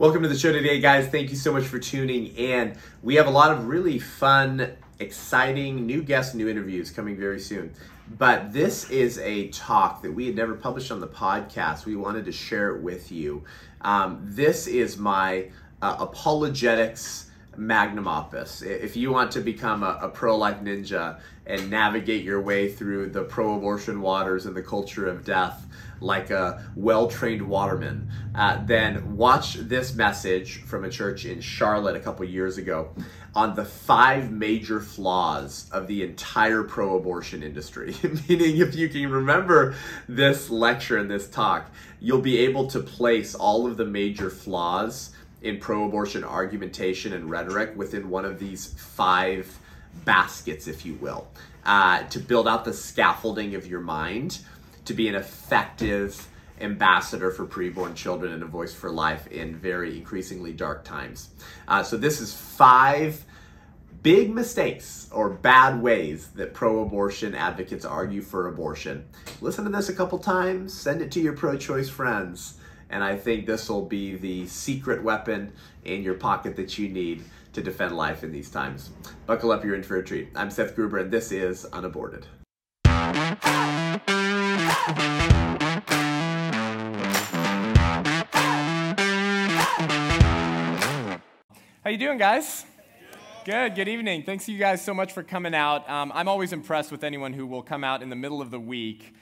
Welcome to the show today, guys. Thank you so much for tuning in. We have a lot of really fun, exciting new guests, new interviews coming very soon. But this is a talk that we had never published on the podcast. We wanted to share it with you. Um, this is my uh, apologetics magnum opus. If you want to become a, a pro life ninja and navigate your way through the pro abortion waters and the culture of death, like a well trained waterman, uh, then watch this message from a church in Charlotte a couple years ago on the five major flaws of the entire pro abortion industry. Meaning, if you can remember this lecture and this talk, you'll be able to place all of the major flaws in pro abortion argumentation and rhetoric within one of these five baskets, if you will, uh, to build out the scaffolding of your mind to be an effective ambassador for preborn children and a voice for life in very increasingly dark times. Uh, so, this is five big mistakes or bad ways that pro abortion advocates argue for abortion. Listen to this a couple times, send it to your pro choice friends, and I think this will be the secret weapon in your pocket that you need to defend life in these times. Buckle up, you're in for a treat. I'm Seth Gruber, and this is Unaborted. How you doing, guys? Good. Good evening. Thanks you guys so much for coming out. Um, I'm always impressed with anyone who will come out in the middle of the week,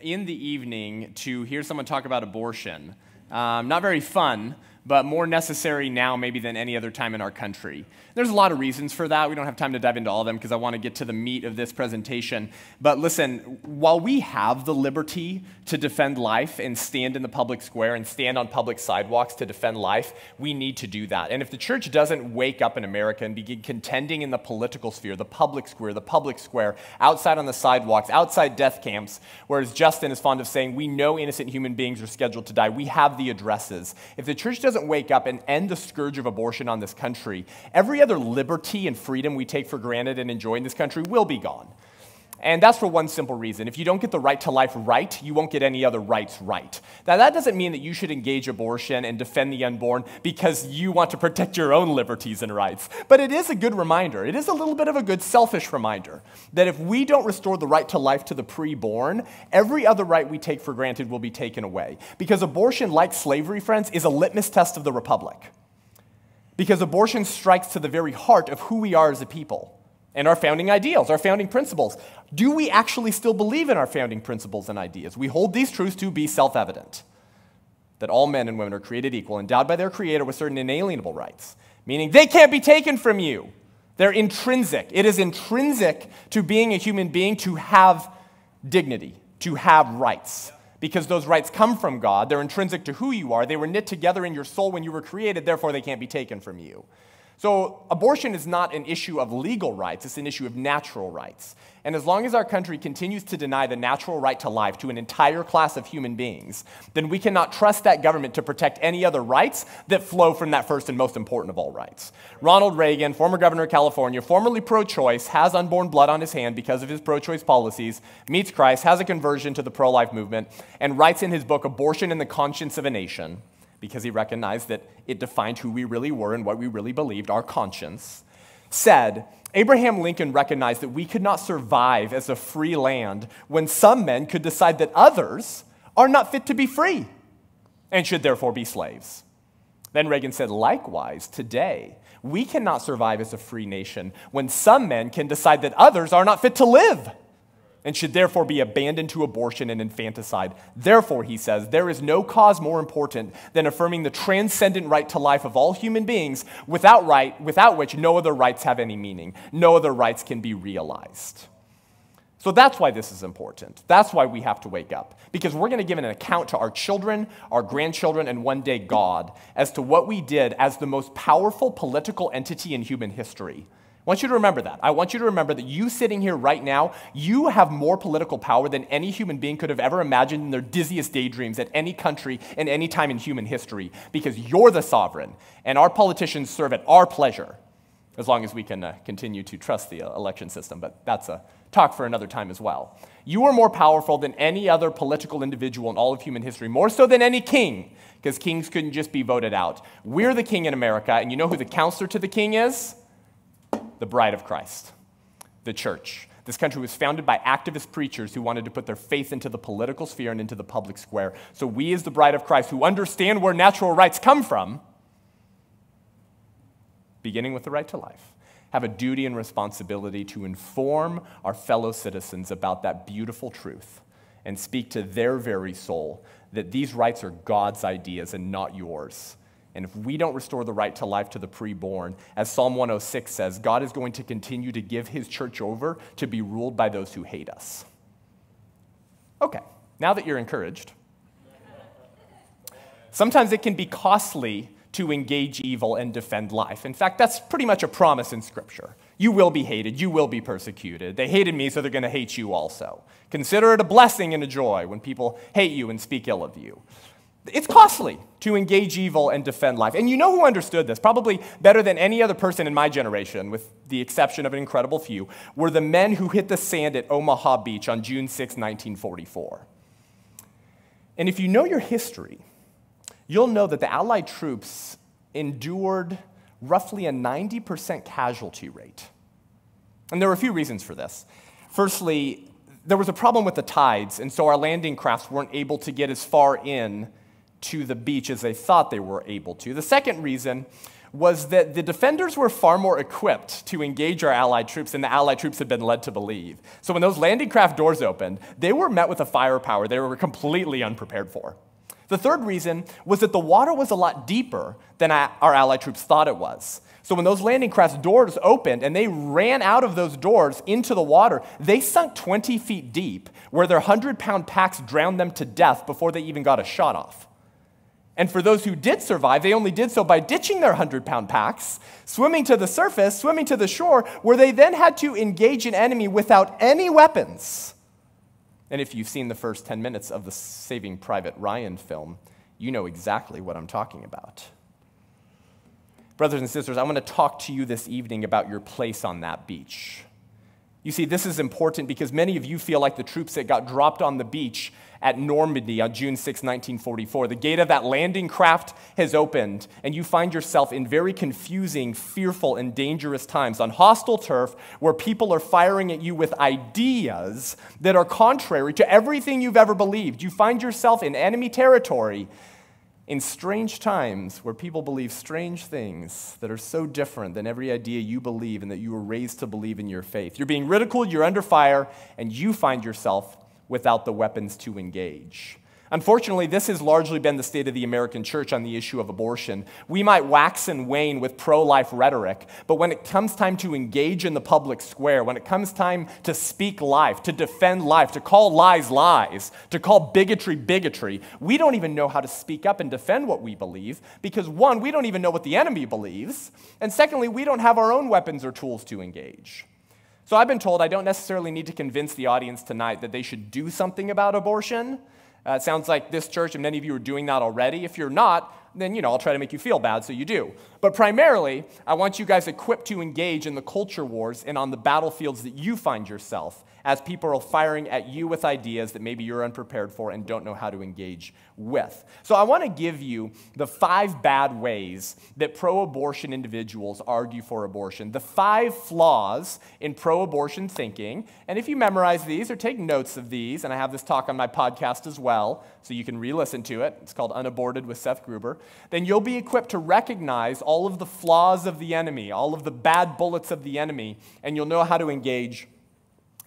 in the evening, to hear someone talk about abortion. Um, not very fun, but more necessary now maybe than any other time in our country. There's a lot of reasons for that. We don't have time to dive into all of them because I want to get to the meat of this presentation. But listen, while we have the liberty to defend life and stand in the public square and stand on public sidewalks to defend life, we need to do that. And if the church doesn't wake up in America and begin contending in the political sphere, the public square, the public square, outside on the sidewalks, outside death camps, whereas Justin is fond of saying, we know innocent human beings are scheduled to die, we have the addresses. If the church doesn't wake up and end the scourge of abortion on this country, every other liberty and freedom we take for granted and enjoy in this country will be gone. And that's for one simple reason. If you don't get the right to life right, you won't get any other rights right. Now, that doesn't mean that you should engage abortion and defend the unborn because you want to protect your own liberties and rights. But it is a good reminder. It is a little bit of a good selfish reminder that if we don't restore the right to life to the preborn, every other right we take for granted will be taken away. Because abortion, like slavery, friends, is a litmus test of the republic. Because abortion strikes to the very heart of who we are as a people and our founding ideals, our founding principles. Do we actually still believe in our founding principles and ideas? We hold these truths to be self evident that all men and women are created equal, endowed by their Creator with certain inalienable rights, meaning they can't be taken from you. They're intrinsic. It is intrinsic to being a human being to have dignity, to have rights because those rights come from God. They're intrinsic to who you are. They were knit together in your soul when you were created, therefore, they can't be taken from you. So, abortion is not an issue of legal rights, it's an issue of natural rights. And as long as our country continues to deny the natural right to life to an entire class of human beings, then we cannot trust that government to protect any other rights that flow from that first and most important of all rights. Ronald Reagan, former governor of California, formerly pro choice, has unborn blood on his hand because of his pro choice policies, meets Christ, has a conversion to the pro life movement, and writes in his book, Abortion and the Conscience of a Nation because he recognized that it defined who we really were and what we really believed, our conscience, said Abraham Lincoln recognized that we could not survive as a free land when some men could decide that others are not fit to be free and should therefore be slaves. Then Reagan said, likewise, today, we cannot survive as a free nation when some men can decide that others are not fit to live and should therefore be abandoned to abortion and infanticide. Therefore, he says, there is no cause more important than affirming the transcendent right to life of all human beings, without, right, without which no other rights have any meaning. No other rights can be realized. So that's why this is important. That's why we have to wake up. Because we're going to give an account to our children, our grandchildren, and one day God as to what we did as the most powerful political entity in human history I want you to remember that. I want you to remember that you sitting here right now, you have more political power than any human being could have ever imagined in their dizziest daydreams at any country in any time in human history because you're the sovereign and our politicians serve at our pleasure. as long as we can uh, continue to trust the uh, election system, but that's a talk for another time as well. You are more powerful than any other political individual in all of human history, more so than any king, because kings couldn't just be voted out. We're the king in America, and you know who the counselor to the king is? The bride of Christ, the church. This country was founded by activist preachers who wanted to put their faith into the political sphere and into the public square. So, we, as the bride of Christ, who understand where natural rights come from, beginning with the right to life, have a duty and responsibility to inform our fellow citizens about that beautiful truth and speak to their very soul that these rights are God's ideas and not yours. And if we don't restore the right to life to the preborn, as Psalm 106 says, God is going to continue to give his church over to be ruled by those who hate us. Okay, now that you're encouraged, sometimes it can be costly to engage evil and defend life. In fact, that's pretty much a promise in Scripture. You will be hated, you will be persecuted. They hated me, so they're going to hate you also. Consider it a blessing and a joy when people hate you and speak ill of you. It's costly to engage evil and defend life. And you know who understood this, probably better than any other person in my generation, with the exception of an incredible few, were the men who hit the sand at Omaha Beach on June 6, 1944. And if you know your history, you'll know that the Allied troops endured roughly a 90% casualty rate. And there were a few reasons for this. Firstly, there was a problem with the tides, and so our landing crafts weren't able to get as far in to the beach as they thought they were able to. The second reason was that the defenders were far more equipped to engage our Allied troops than the Allied troops had been led to believe. So when those landing craft doors opened, they were met with a firepower they were completely unprepared for. The third reason was that the water was a lot deeper than our Allied troops thought it was. So when those landing craft doors opened and they ran out of those doors into the water, they sunk 20 feet deep, where their 100 pound packs drowned them to death before they even got a shot off. And for those who did survive, they only did so by ditching their 100 pound packs, swimming to the surface, swimming to the shore, where they then had to engage an enemy without any weapons. And if you've seen the first 10 minutes of the Saving Private Ryan film, you know exactly what I'm talking about. Brothers and sisters, I want to talk to you this evening about your place on that beach. You see, this is important because many of you feel like the troops that got dropped on the beach at Normandy on June 6, 1944. The gate of that landing craft has opened, and you find yourself in very confusing, fearful, and dangerous times on hostile turf where people are firing at you with ideas that are contrary to everything you've ever believed. You find yourself in enemy territory in strange times where people believe strange things that are so different than every idea you believe and that you were raised to believe in your faith. You're being ridiculed, you're under fire, and you find yourself without the weapons to engage. Unfortunately, this has largely been the state of the American church on the issue of abortion. We might wax and wane with pro life rhetoric, but when it comes time to engage in the public square, when it comes time to speak life, to defend life, to call lies lies, to call bigotry bigotry, we don't even know how to speak up and defend what we believe because, one, we don't even know what the enemy believes, and secondly, we don't have our own weapons or tools to engage. So I've been told I don't necessarily need to convince the audience tonight that they should do something about abortion. Uh, it sounds like this church and many of you are doing that already. If you're not, then you know I'll try to make you feel bad so you do. But primarily, I want you guys equipped to engage in the culture wars and on the battlefields that you find yourself as people are firing at you with ideas that maybe you're unprepared for and don't know how to engage with. So I want to give you the five bad ways that pro abortion individuals argue for abortion, the five flaws in pro abortion thinking. And if you memorize these or take notes of these, and I have this talk on my podcast as well, so you can re listen to it, it's called Unaborted with Seth Gruber, then you'll be equipped to recognize all of the flaws of the enemy, all of the bad bullets of the enemy, and you'll know how to engage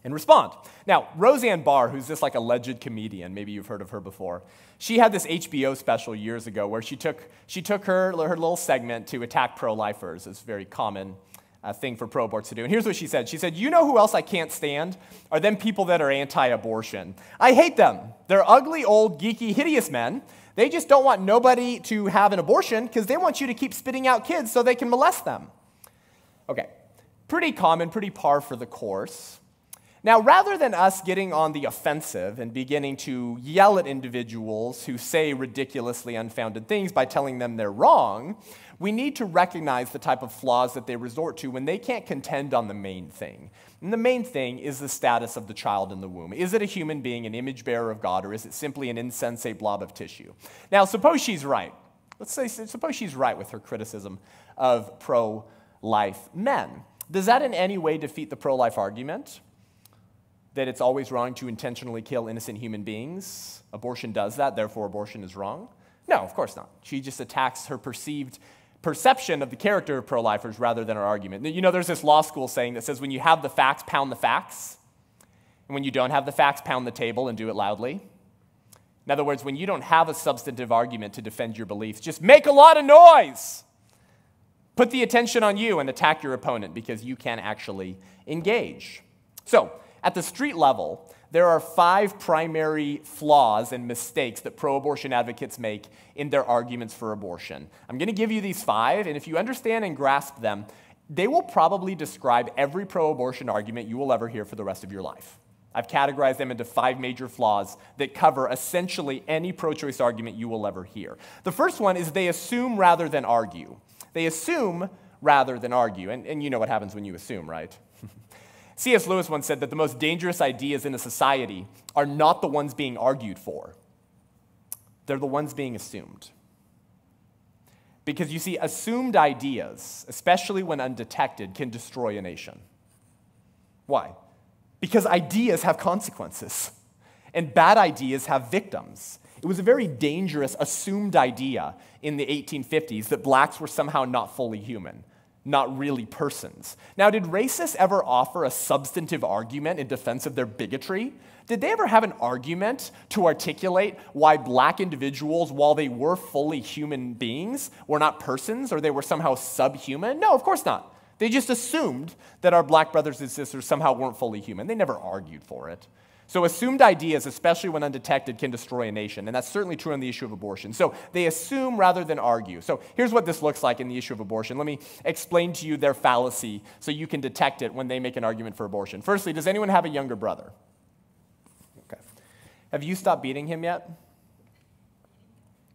and respond. Now, Roseanne Barr, who's this like alleged comedian, maybe you've heard of her before, she had this HBO special years ago where she took, she took her, her little segment to attack pro lifers. It's a very common uh, thing for pro aborts to do. And here's what she said She said, You know who else I can't stand? Are them people that are anti abortion. I hate them. They're ugly, old, geeky, hideous men. They just don't want nobody to have an abortion because they want you to keep spitting out kids so they can molest them. Okay, pretty common, pretty par for the course. Now, rather than us getting on the offensive and beginning to yell at individuals who say ridiculously unfounded things by telling them they're wrong, we need to recognize the type of flaws that they resort to when they can't contend on the main thing. And the main thing is the status of the child in the womb. Is it a human being, an image bearer of God, or is it simply an insensate blob of tissue? Now, suppose she's right. Let's say, suppose she's right with her criticism of pro life men. Does that in any way defeat the pro life argument? That it's always wrong to intentionally kill innocent human beings. Abortion does that, therefore, abortion is wrong. No, of course not. She just attacks her perceived perception of the character of pro lifers rather than her argument. You know, there's this law school saying that says when you have the facts, pound the facts. And when you don't have the facts, pound the table and do it loudly. In other words, when you don't have a substantive argument to defend your beliefs, just make a lot of noise. Put the attention on you and attack your opponent because you can actually engage. So, at the street level, there are five primary flaws and mistakes that pro abortion advocates make in their arguments for abortion. I'm going to give you these five, and if you understand and grasp them, they will probably describe every pro abortion argument you will ever hear for the rest of your life. I've categorized them into five major flaws that cover essentially any pro choice argument you will ever hear. The first one is they assume rather than argue. They assume rather than argue. And, and you know what happens when you assume, right? C.S. Lewis once said that the most dangerous ideas in a society are not the ones being argued for, they're the ones being assumed. Because you see, assumed ideas, especially when undetected, can destroy a nation. Why? Because ideas have consequences, and bad ideas have victims. It was a very dangerous assumed idea in the 1850s that blacks were somehow not fully human not really persons. Now, did racists ever offer a substantive argument in defense of their bigotry? Did they ever have an argument to articulate why black individuals, while they were fully human beings, were not persons or they were somehow subhuman? No, of course not. They just assumed that our black brothers and sisters somehow weren't fully human. They never argued for it. So, assumed ideas, especially when undetected, can destroy a nation. And that's certainly true on the issue of abortion. So, they assume rather than argue. So, here's what this looks like in the issue of abortion. Let me explain to you their fallacy so you can detect it when they make an argument for abortion. Firstly, does anyone have a younger brother? Okay. Have you stopped beating him yet?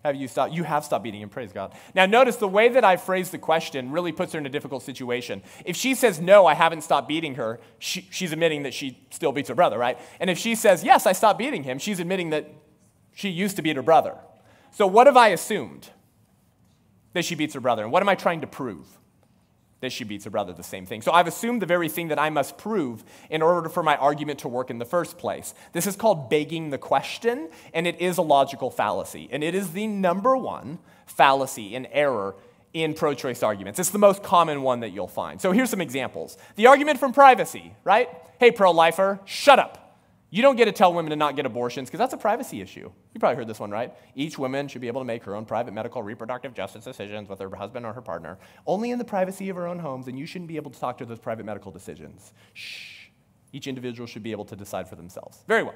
Have you stopped? You have stopped beating him, praise God. Now, notice the way that I phrase the question really puts her in a difficult situation. If she says, No, I haven't stopped beating her, she, she's admitting that she still beats her brother, right? And if she says, Yes, I stopped beating him, she's admitting that she used to beat her brother. So, what have I assumed? That she beats her brother. And what am I trying to prove? That she beats her brother, the same thing. So I've assumed the very thing that I must prove in order for my argument to work in the first place. This is called begging the question, and it is a logical fallacy. And it is the number one fallacy and error in pro choice arguments. It's the most common one that you'll find. So here's some examples. The argument from privacy, right? Hey, pro lifer, shut up. You don't get to tell women to not get abortions because that's a privacy issue. You probably heard this one, right? Each woman should be able to make her own private medical reproductive justice decisions with her husband or her partner, only in the privacy of her own homes, and you shouldn't be able to talk to those private medical decisions. Shh. Each individual should be able to decide for themselves. Very well.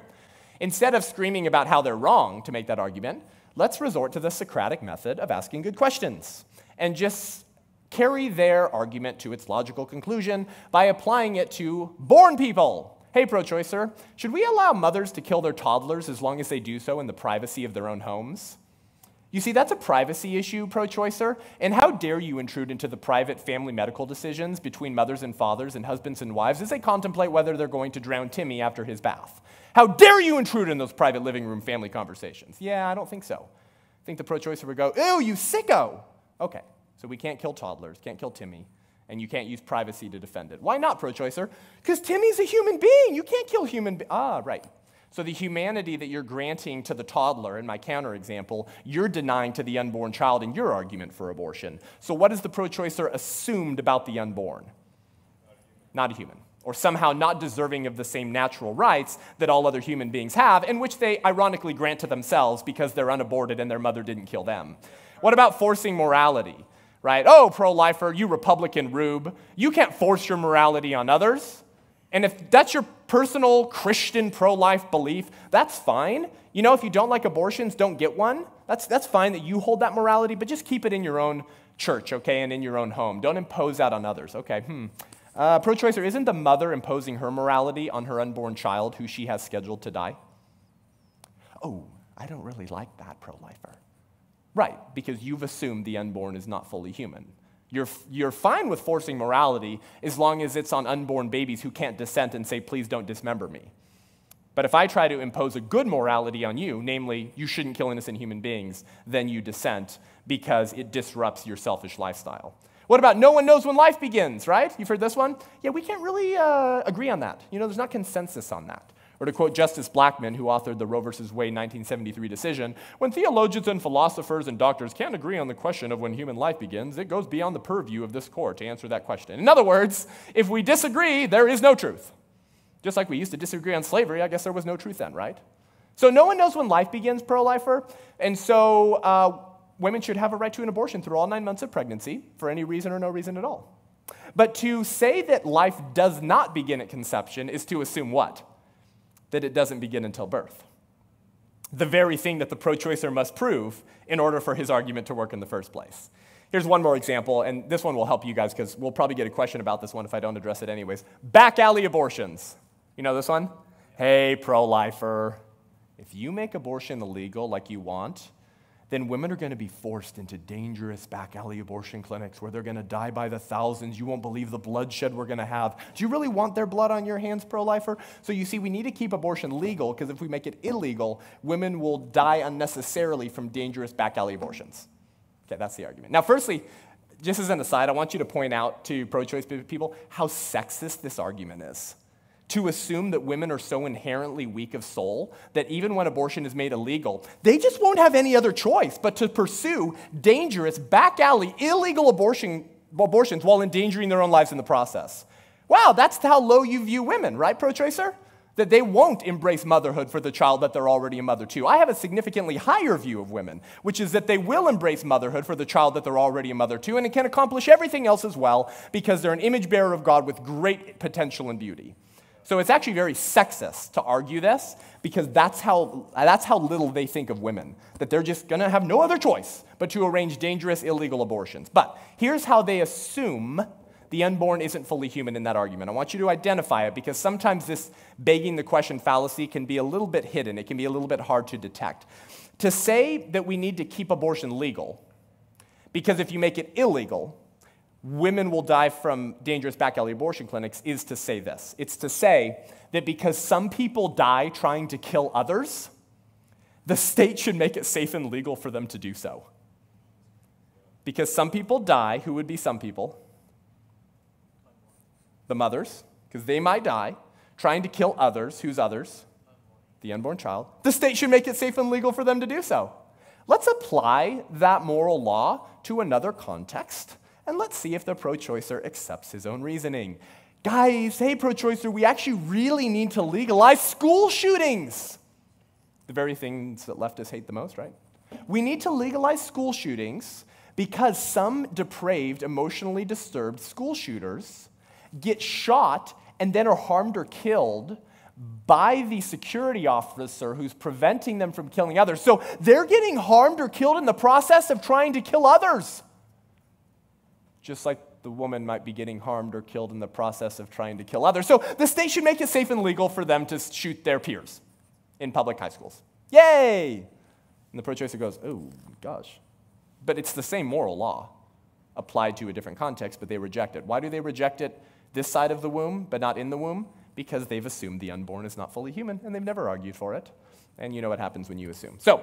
Instead of screaming about how they're wrong to make that argument, let's resort to the Socratic method of asking good questions and just carry their argument to its logical conclusion by applying it to born people Hey, pro choicer, should we allow mothers to kill their toddlers as long as they do so in the privacy of their own homes? You see, that's a privacy issue, pro choicer, and how dare you intrude into the private family medical decisions between mothers and fathers and husbands and wives as they contemplate whether they're going to drown Timmy after his bath? How dare you intrude in those private living room family conversations? Yeah, I don't think so. I think the pro choicer would go, Ew, you sicko! Okay, so we can't kill toddlers, can't kill Timmy and you can't use privacy to defend it. Why not, pro choicer? Because Timmy's a human being. You can't kill human be- Ah, right. So the humanity that you're granting to the toddler, in my counterexample, you're denying to the unborn child in your argument for abortion. So what is the pro choicer assumed about the unborn? Not a human. Or somehow not deserving of the same natural rights that all other human beings have, in which they ironically grant to themselves because they're unaborted and their mother didn't kill them. What about forcing morality? Right? Oh, pro lifer, you Republican rube, you can't force your morality on others. And if that's your personal Christian pro life belief, that's fine. You know, if you don't like abortions, don't get one. That's, that's fine that you hold that morality, but just keep it in your own church, okay, and in your own home. Don't impose that on others, okay? Hmm. Uh, Pro choicer, isn't the mother imposing her morality on her unborn child who she has scheduled to die? Oh, I don't really like that, pro lifer. Right, because you've assumed the unborn is not fully human. You're, you're fine with forcing morality as long as it's on unborn babies who can't dissent and say, please don't dismember me. But if I try to impose a good morality on you, namely, you shouldn't kill innocent human beings, then you dissent because it disrupts your selfish lifestyle. What about no one knows when life begins, right? You've heard this one? Yeah, we can't really uh, agree on that. You know, there's not consensus on that. Or to quote Justice Blackmun, who authored the Roe v. Wade 1973 decision, when theologians and philosophers and doctors can't agree on the question of when human life begins, it goes beyond the purview of this court to answer that question. In other words, if we disagree, there is no truth. Just like we used to disagree on slavery, I guess there was no truth then, right? So no one knows when life begins, pro lifer. And so uh, women should have a right to an abortion through all nine months of pregnancy for any reason or no reason at all. But to say that life does not begin at conception is to assume what? That it doesn't begin until birth. The very thing that the pro choicer must prove in order for his argument to work in the first place. Here's one more example, and this one will help you guys because we'll probably get a question about this one if I don't address it anyways. Back alley abortions. You know this one? Hey, pro lifer, if you make abortion illegal like you want, then women are going to be forced into dangerous back alley abortion clinics where they're going to die by the thousands. You won't believe the bloodshed we're going to have. Do you really want their blood on your hands, pro lifer? So you see, we need to keep abortion legal because if we make it illegal, women will die unnecessarily from dangerous back alley abortions. Okay, that's the argument. Now, firstly, just as an aside, I want you to point out to pro choice people how sexist this argument is to assume that women are so inherently weak of soul that even when abortion is made illegal, they just won't have any other choice but to pursue dangerous, back alley, illegal abortion, abortions while endangering their own lives in the process. Wow, that's how low you view women, right, pro tracer? That they won't embrace motherhood for the child that they're already a mother to. I have a significantly higher view of women, which is that they will embrace motherhood for the child that they're already a mother to, and it can accomplish everything else as well because they're an image bearer of God with great potential and beauty. So it's actually very sexist to argue this because that's how, that's how little they think of women, that they're just going to have no other choice but to arrange dangerous, illegal abortions. But here's how they assume the unborn isn't fully human in that argument. I want you to identify it because sometimes this begging the question fallacy can be a little bit hidden, it can be a little bit hard to detect. To say that we need to keep abortion legal, because if you make it illegal, women will die from dangerous back alley abortion clinics is to say this it's to say that because some people die trying to kill others, the state should make it safe and legal for them to do so. Because some people die, who would be some people? The mothers, because they might die trying to kill others. Who's others? The unborn child. The state should make it safe and legal for them to do so. Let's apply that moral law to another context and let's see if the pro choicer accepts his own reasoning. Guys, hey, pro choicer, we actually really need to legalize school shootings. The very things that leftists hate the most, right? We need to legalize school shootings because some depraved, emotionally disturbed school shooters get shot and then are harmed or killed by the security officer who's preventing them from killing others. So they're getting harmed or killed in the process of trying to kill others just like the woman might be getting harmed or killed in the process of trying to kill others. So the state should make it safe and legal for them to shoot their peers in public high schools. Yay! And the pro choicer goes, oh, gosh. But it's the same moral law applied to a different context, but they reject it. Why do they reject it this side of the womb, but not in the womb? Because they've assumed the unborn is not fully human, and they've never argued for it. And you know what happens when you assume. So,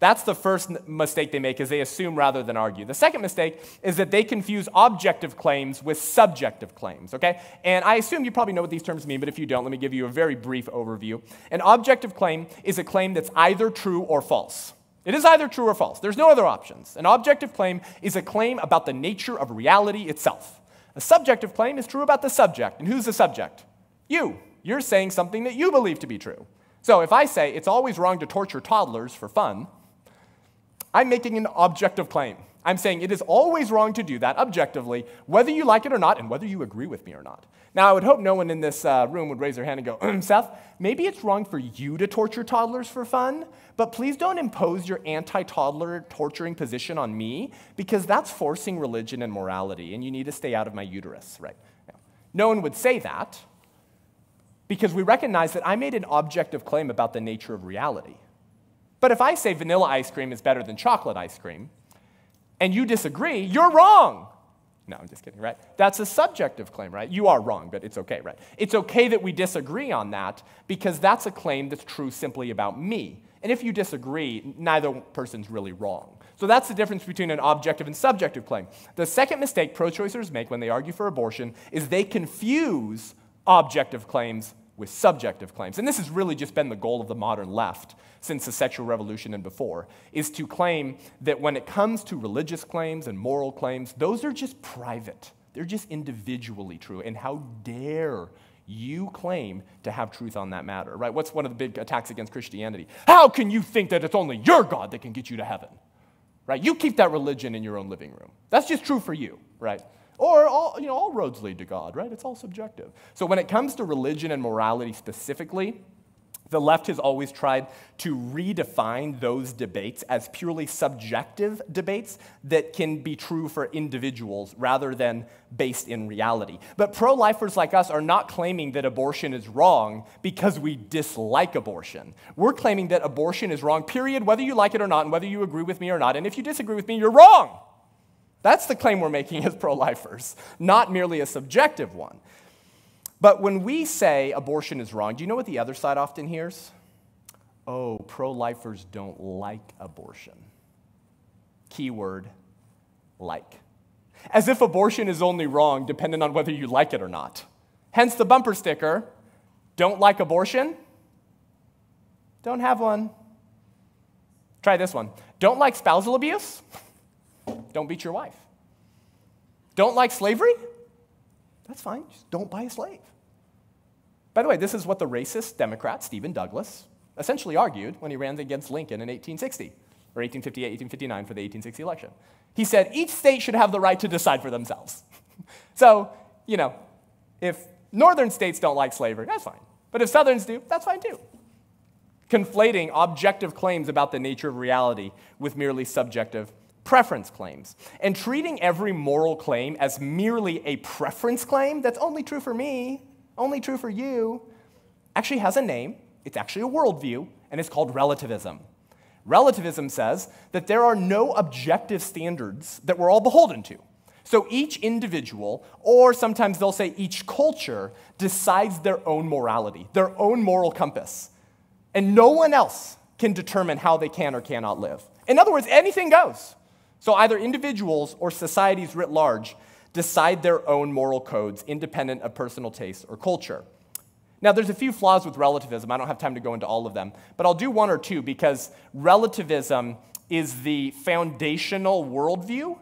that's the first mistake they make is they assume rather than argue. The second mistake is that they confuse objective claims with subjective claims, okay? And I assume you probably know what these terms mean, but if you don't, let me give you a very brief overview. An objective claim is a claim that's either true or false. It is either true or false. There's no other options. An objective claim is a claim about the nature of reality itself. A subjective claim is true about the subject. And who's the subject? You. You're saying something that you believe to be true. So if I say it's always wrong to torture toddlers for fun, I'm making an objective claim. I'm saying it is always wrong to do that objectively, whether you like it or not, and whether you agree with me or not. Now, I would hope no one in this uh, room would raise their hand and go, Seth, maybe it's wrong for you to torture toddlers for fun, but please don't impose your anti toddler torturing position on me because that's forcing religion and morality, and you need to stay out of my uterus, right? No one would say that because we recognize that I made an objective claim about the nature of reality. But if I say vanilla ice cream is better than chocolate ice cream, and you disagree, you're wrong. No, I'm just kidding, right? That's a subjective claim, right? You are wrong, but it's okay, right? It's okay that we disagree on that because that's a claim that's true simply about me. And if you disagree, neither person's really wrong. So that's the difference between an objective and subjective claim. The second mistake pro choicers make when they argue for abortion is they confuse objective claims with subjective claims. And this has really just been the goal of the modern left since the sexual revolution and before, is to claim that when it comes to religious claims and moral claims, those are just private. They're just individually true. And how dare you claim to have truth on that matter, right? What's one of the big attacks against Christianity? How can you think that it's only your God that can get you to heaven? Right? You keep that religion in your own living room. That's just true for you, right? Or all, you know, all roads lead to God, right? It's all subjective. So when it comes to religion and morality specifically, the left has always tried to redefine those debates as purely subjective debates that can be true for individuals rather than based in reality. But pro lifers like us are not claiming that abortion is wrong because we dislike abortion. We're claiming that abortion is wrong, period, whether you like it or not, and whether you agree with me or not. And if you disagree with me, you're wrong. That's the claim we're making as pro lifers, not merely a subjective one. But when we say abortion is wrong, do you know what the other side often hears? Oh, pro lifers don't like abortion. Keyword like. As if abortion is only wrong depending on whether you like it or not. Hence the bumper sticker don't like abortion? Don't have one. Try this one. Don't like spousal abuse? Don't beat your wife. Don't like slavery? That's fine. Just don't buy a slave. By the way, this is what the racist Democrat Stephen Douglas essentially argued when he ran against Lincoln in 1860, or 1858, 1859 for the 1860 election. He said each state should have the right to decide for themselves. so, you know, if northern states don't like slavery, that's fine. But if southerns do, that's fine too. Conflating objective claims about the nature of reality with merely subjective preference claims. And treating every moral claim as merely a preference claim that's only true for me, only true for you, actually has a name. It's actually a worldview, and it's called relativism. Relativism says that there are no objective standards that we're all beholden to. So each individual, or sometimes they'll say each culture, decides their own morality, their own moral compass. And no one else can determine how they can or cannot live. In other words, anything goes. So either individuals or societies writ large decide their own moral codes independent of personal taste or culture. Now, there's a few flaws with relativism. I don't have time to go into all of them, but I'll do one or two because relativism is the foundational worldview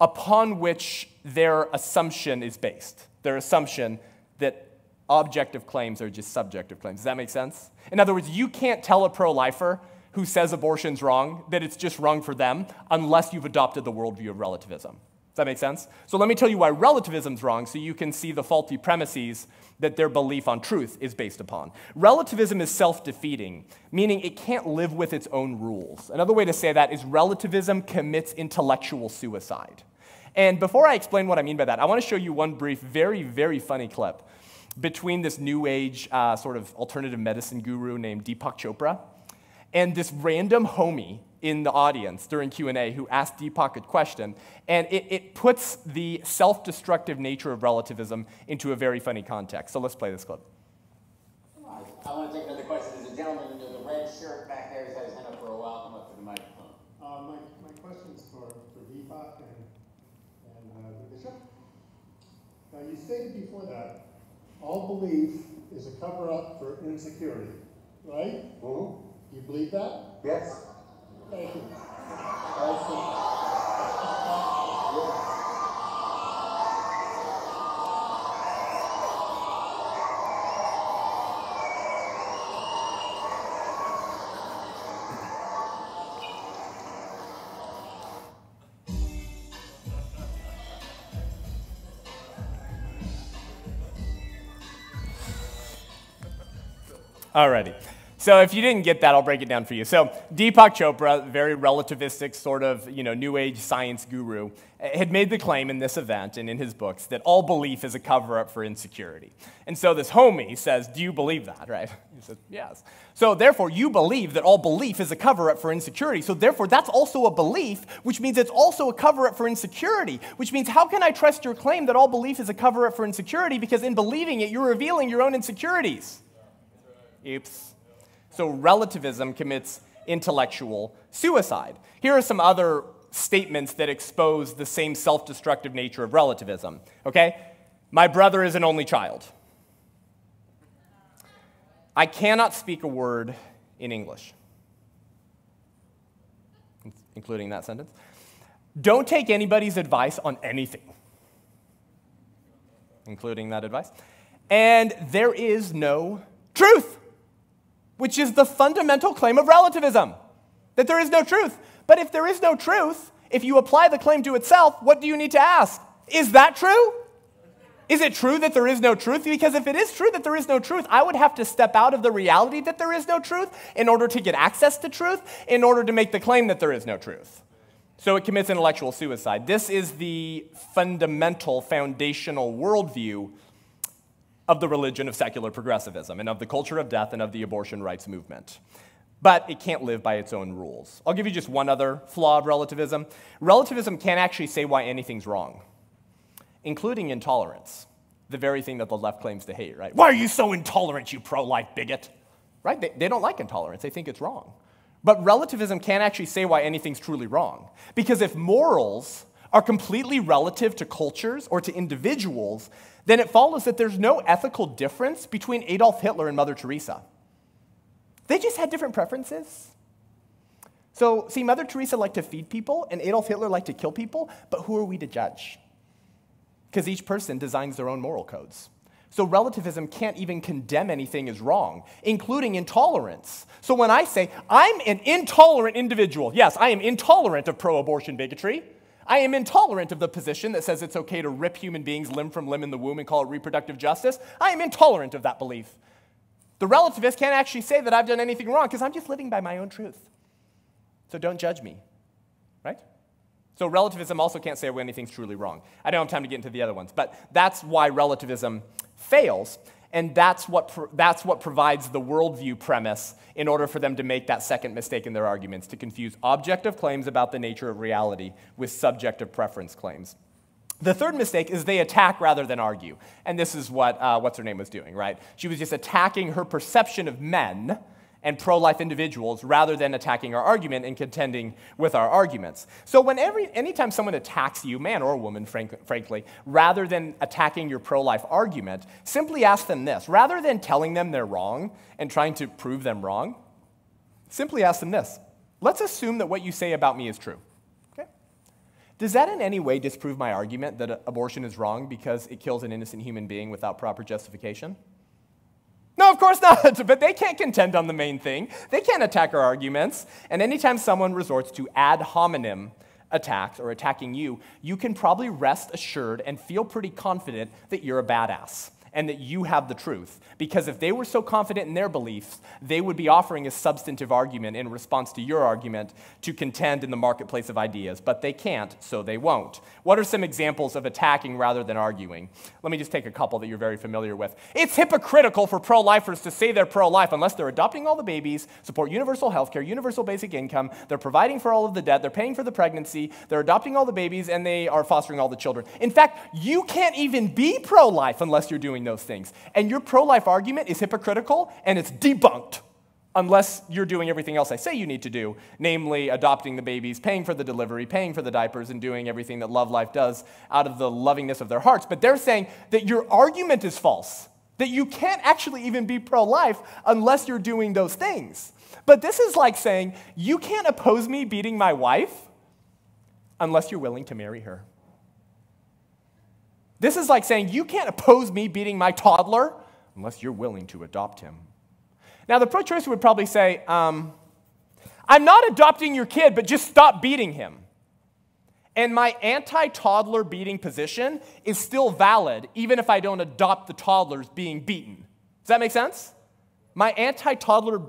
upon which their assumption is based. Their assumption that objective claims are just subjective claims. Does that make sense? In other words, you can't tell a pro lifer who says abortion's wrong that it's just wrong for them unless you've adopted the worldview of relativism. Does that make sense? So let me tell you why relativism's wrong so you can see the faulty premises that their belief on truth is based upon. Relativism is self defeating, meaning it can't live with its own rules. Another way to say that is relativism commits intellectual suicide. And before I explain what I mean by that, I want to show you one brief, very, very funny clip between this new age uh, sort of alternative medicine guru named Deepak Chopra and this random homie in the audience during q&a who asked deepak a question and it, it puts the self-destructive nature of relativism into a very funny context so let's play this clip I want to take another question. There's a gentleman in the red shirt back there. He's had his hand up for a while. Come up to the microphone. Uh, my, my question's for, for Deepak and, and uh, the bishop. Now, you stated before that all belief is a cover up for insecurity, right? You believe that? Yes. Thank you. Alrighty. So if you didn't get that, I'll break it down for you. So Deepak Chopra, very relativistic sort of, you know, new age science guru, had made the claim in this event and in his books that all belief is a cover up for insecurity. And so this homie says, "Do you believe that?" Right? He says, "Yes." So therefore, you believe that all belief is a cover up for insecurity. So therefore, that's also a belief, which means it's also a cover up for insecurity. Which means, how can I trust your claim that all belief is a cover up for insecurity? Because in believing it, you're revealing your own insecurities. Oops. So relativism commits intellectual suicide. Here are some other statements that expose the same self destructive nature of relativism. Okay? My brother is an only child. I cannot speak a word in English, including that sentence. Don't take anybody's advice on anything, including that advice. And there is no truth which is the fundamental claim of relativism that there is no truth. But if there is no truth, if you apply the claim to itself, what do you need to ask? Is that true? Is it true that there is no truth? Because if it is true that there is no truth, I would have to step out of the reality that there is no truth in order to get access to truth, in order to make the claim that there is no truth. So it commits intellectual suicide. This is the fundamental, foundational worldview of the religion of secular progressivism and of the culture of death and of the abortion rights movement. But it can't live by its own rules. I'll give you just one other flaw of relativism. Relativism can't actually say why anything's wrong, including intolerance, the very thing that the left claims to hate, right? Why are you so intolerant, you pro life bigot? Right? They, they don't like intolerance, they think it's wrong. But relativism can't actually say why anything's truly wrong. Because if morals are completely relative to cultures or to individuals, then it follows that there's no ethical difference between Adolf Hitler and Mother Teresa. They just had different preferences. So, see, Mother Teresa liked to feed people, and Adolf Hitler liked to kill people, but who are we to judge? Because each person designs their own moral codes. So, relativism can't even condemn anything as wrong, including intolerance. So, when I say I'm an intolerant individual, yes, I am intolerant of pro abortion bigotry. I am intolerant of the position that says it's okay to rip human beings limb from limb in the womb and call it reproductive justice. I am intolerant of that belief. The relativist can't actually say that I've done anything wrong because I'm just living by my own truth. So don't judge me, right? So relativism also can't say anything's truly wrong. I don't have time to get into the other ones, but that's why relativism fails. And that's what, that's what provides the worldview premise in order for them to make that second mistake in their arguments to confuse objective claims about the nature of reality with subjective preference claims. The third mistake is they attack rather than argue. And this is what, uh, what's her name was doing, right? She was just attacking her perception of men and pro life individuals rather than attacking our argument and contending with our arguments. So, whenever, anytime someone attacks you, man or woman, frank, frankly, rather than attacking your pro life argument, simply ask them this. Rather than telling them they're wrong and trying to prove them wrong, simply ask them this. Let's assume that what you say about me is true. Okay? Does that in any way disprove my argument that abortion is wrong because it kills an innocent human being without proper justification? No, of course not. But they can't contend on the main thing. They can't attack our arguments. And anytime someone resorts to ad hominem attacks or attacking you, you can probably rest assured and feel pretty confident that you're a badass and that you have the truth. Because if they were so confident in their beliefs, they would be offering a substantive argument in response to your argument to contend in the marketplace of ideas. But they can't, so they won't. What are some examples of attacking rather than arguing? Let me just take a couple that you're very familiar with. It's hypocritical for pro lifers to say they're pro life unless they're adopting all the babies, support universal health care, universal basic income, they're providing for all of the debt, they're paying for the pregnancy, they're adopting all the babies, and they are fostering all the children. In fact, you can't even be pro life unless you're doing those things. And your pro life argument is hypocritical and it's debunked unless you're doing everything else I say you need to do, namely adopting the babies, paying for the delivery, paying for the diapers, and doing everything that Love Life does out of the lovingness of their hearts. But they're saying that your argument is false, that you can't actually even be pro life unless you're doing those things. But this is like saying, you can't oppose me beating my wife unless you're willing to marry her. This is like saying, you can't oppose me beating my toddler unless you're willing to adopt him. Now, the pro choicer would probably say, um, I'm not adopting your kid, but just stop beating him. And my anti toddler beating position is still valid, even if I don't adopt the toddlers being beaten. Does that make sense? My anti toddler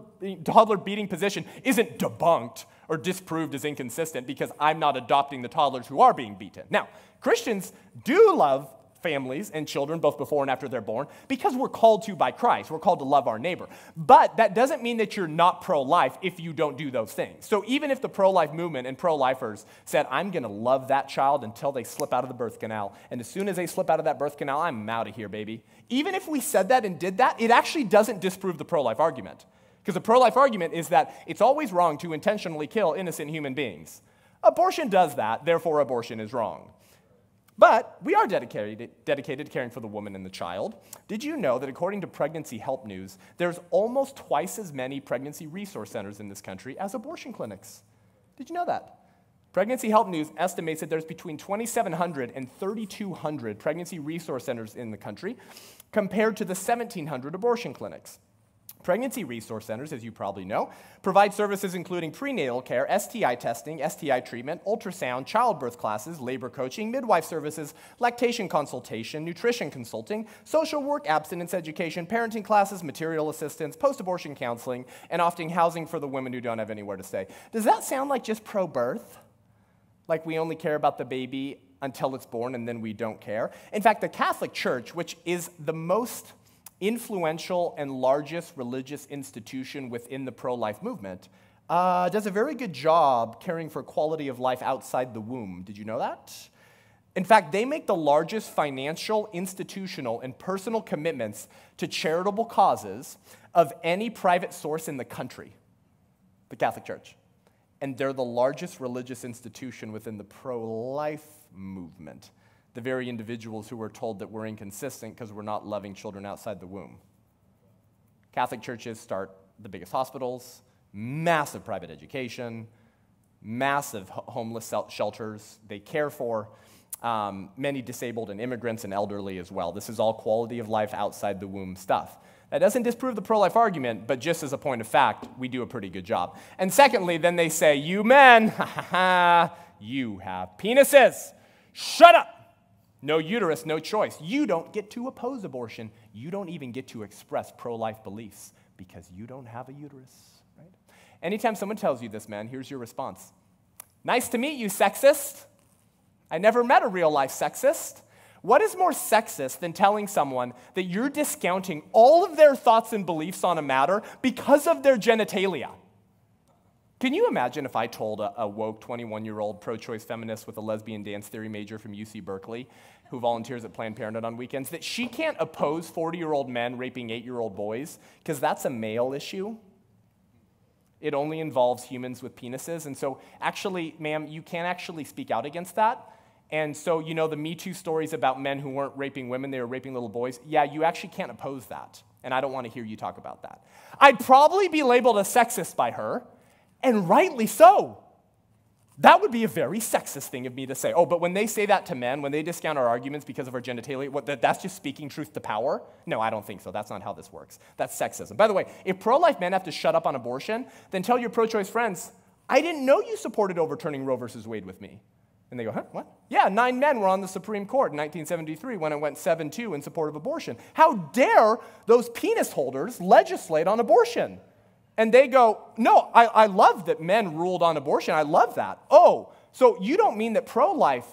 toddler beating position isn't debunked or disproved as inconsistent because I'm not adopting the toddlers who are being beaten. Now, Christians do love families and children both before and after they're born because we're called to by Christ. We're called to love our neighbor. But that doesn't mean that you're not pro life if you don't do those things. So even if the pro life movement and pro lifers said, I'm going to love that child until they slip out of the birth canal, and as soon as they slip out of that birth canal, I'm out of here, baby. Even if we said that and did that, it actually doesn't disprove the pro life argument. Because the pro life argument is that it's always wrong to intentionally kill innocent human beings. Abortion does that, therefore, abortion is wrong. But we are dedicated, dedicated to caring for the woman and the child. Did you know that according to Pregnancy Help News, there's almost twice as many pregnancy resource centers in this country as abortion clinics? Did you know that? Pregnancy Help News estimates that there's between 2,700 and 3,200 pregnancy resource centers in the country compared to the 1,700 abortion clinics. Pregnancy resource centers, as you probably know, provide services including prenatal care, STI testing, STI treatment, ultrasound, childbirth classes, labor coaching, midwife services, lactation consultation, nutrition consulting, social work, abstinence education, parenting classes, material assistance, post abortion counseling, and often housing for the women who don't have anywhere to stay. Does that sound like just pro birth? Like we only care about the baby until it's born and then we don't care? In fact, the Catholic Church, which is the most influential and largest religious institution within the pro life movement, uh, does a very good job caring for quality of life outside the womb. Did you know that? In fact, they make the largest financial, institutional, and personal commitments to charitable causes of any private source in the country, the Catholic Church. And they're the largest religious institution within the pro life movement the very individuals who were told that we're inconsistent because we're not loving children outside the womb. Catholic churches start the biggest hospitals, massive private education, massive homeless shelters. They care for um, many disabled and immigrants and elderly as well. This is all quality of life outside the womb stuff. That doesn't disprove the pro life argument, but just as a point of fact, we do a pretty good job. And secondly, then they say, You men, you have penises. Shut up. No uterus, no choice. You don't get to oppose abortion. You don't even get to express pro life beliefs because you don't have a uterus, right? Anytime someone tells you this, man, here's your response Nice to meet you, sexist. I never met a real life sexist. What is more sexist than telling someone that you're discounting all of their thoughts and beliefs on a matter because of their genitalia? Can you imagine if I told a, a woke 21 year old pro choice feminist with a lesbian dance theory major from UC Berkeley who volunteers at Planned Parenthood on weekends that she can't oppose 40 year old men raping 8 year old boys because that's a male issue? It only involves humans with penises. And so, actually, ma'am, you can't actually speak out against that. And so, you know, the Me Too stories about men who weren't raping women, they were raping little boys. Yeah, you actually can't oppose that. And I don't want to hear you talk about that. I'd probably be labeled a sexist by her and rightly so. That would be a very sexist thing of me to say. Oh, but when they say that to men, when they discount our arguments because of our genitalia, what, that, that's just speaking truth to power? No, I don't think so. That's not how this works. That's sexism. By the way, if pro life men have to shut up on abortion, then tell your pro choice friends, I didn't know you supported overturning Roe versus Wade with me. And they go, huh, what? Yeah, nine men were on the Supreme Court in 1973 when it went 7 2 in support of abortion. How dare those penis holders legislate on abortion? And they go, No, I, I love that men ruled on abortion. I love that. Oh, so you don't mean that pro life,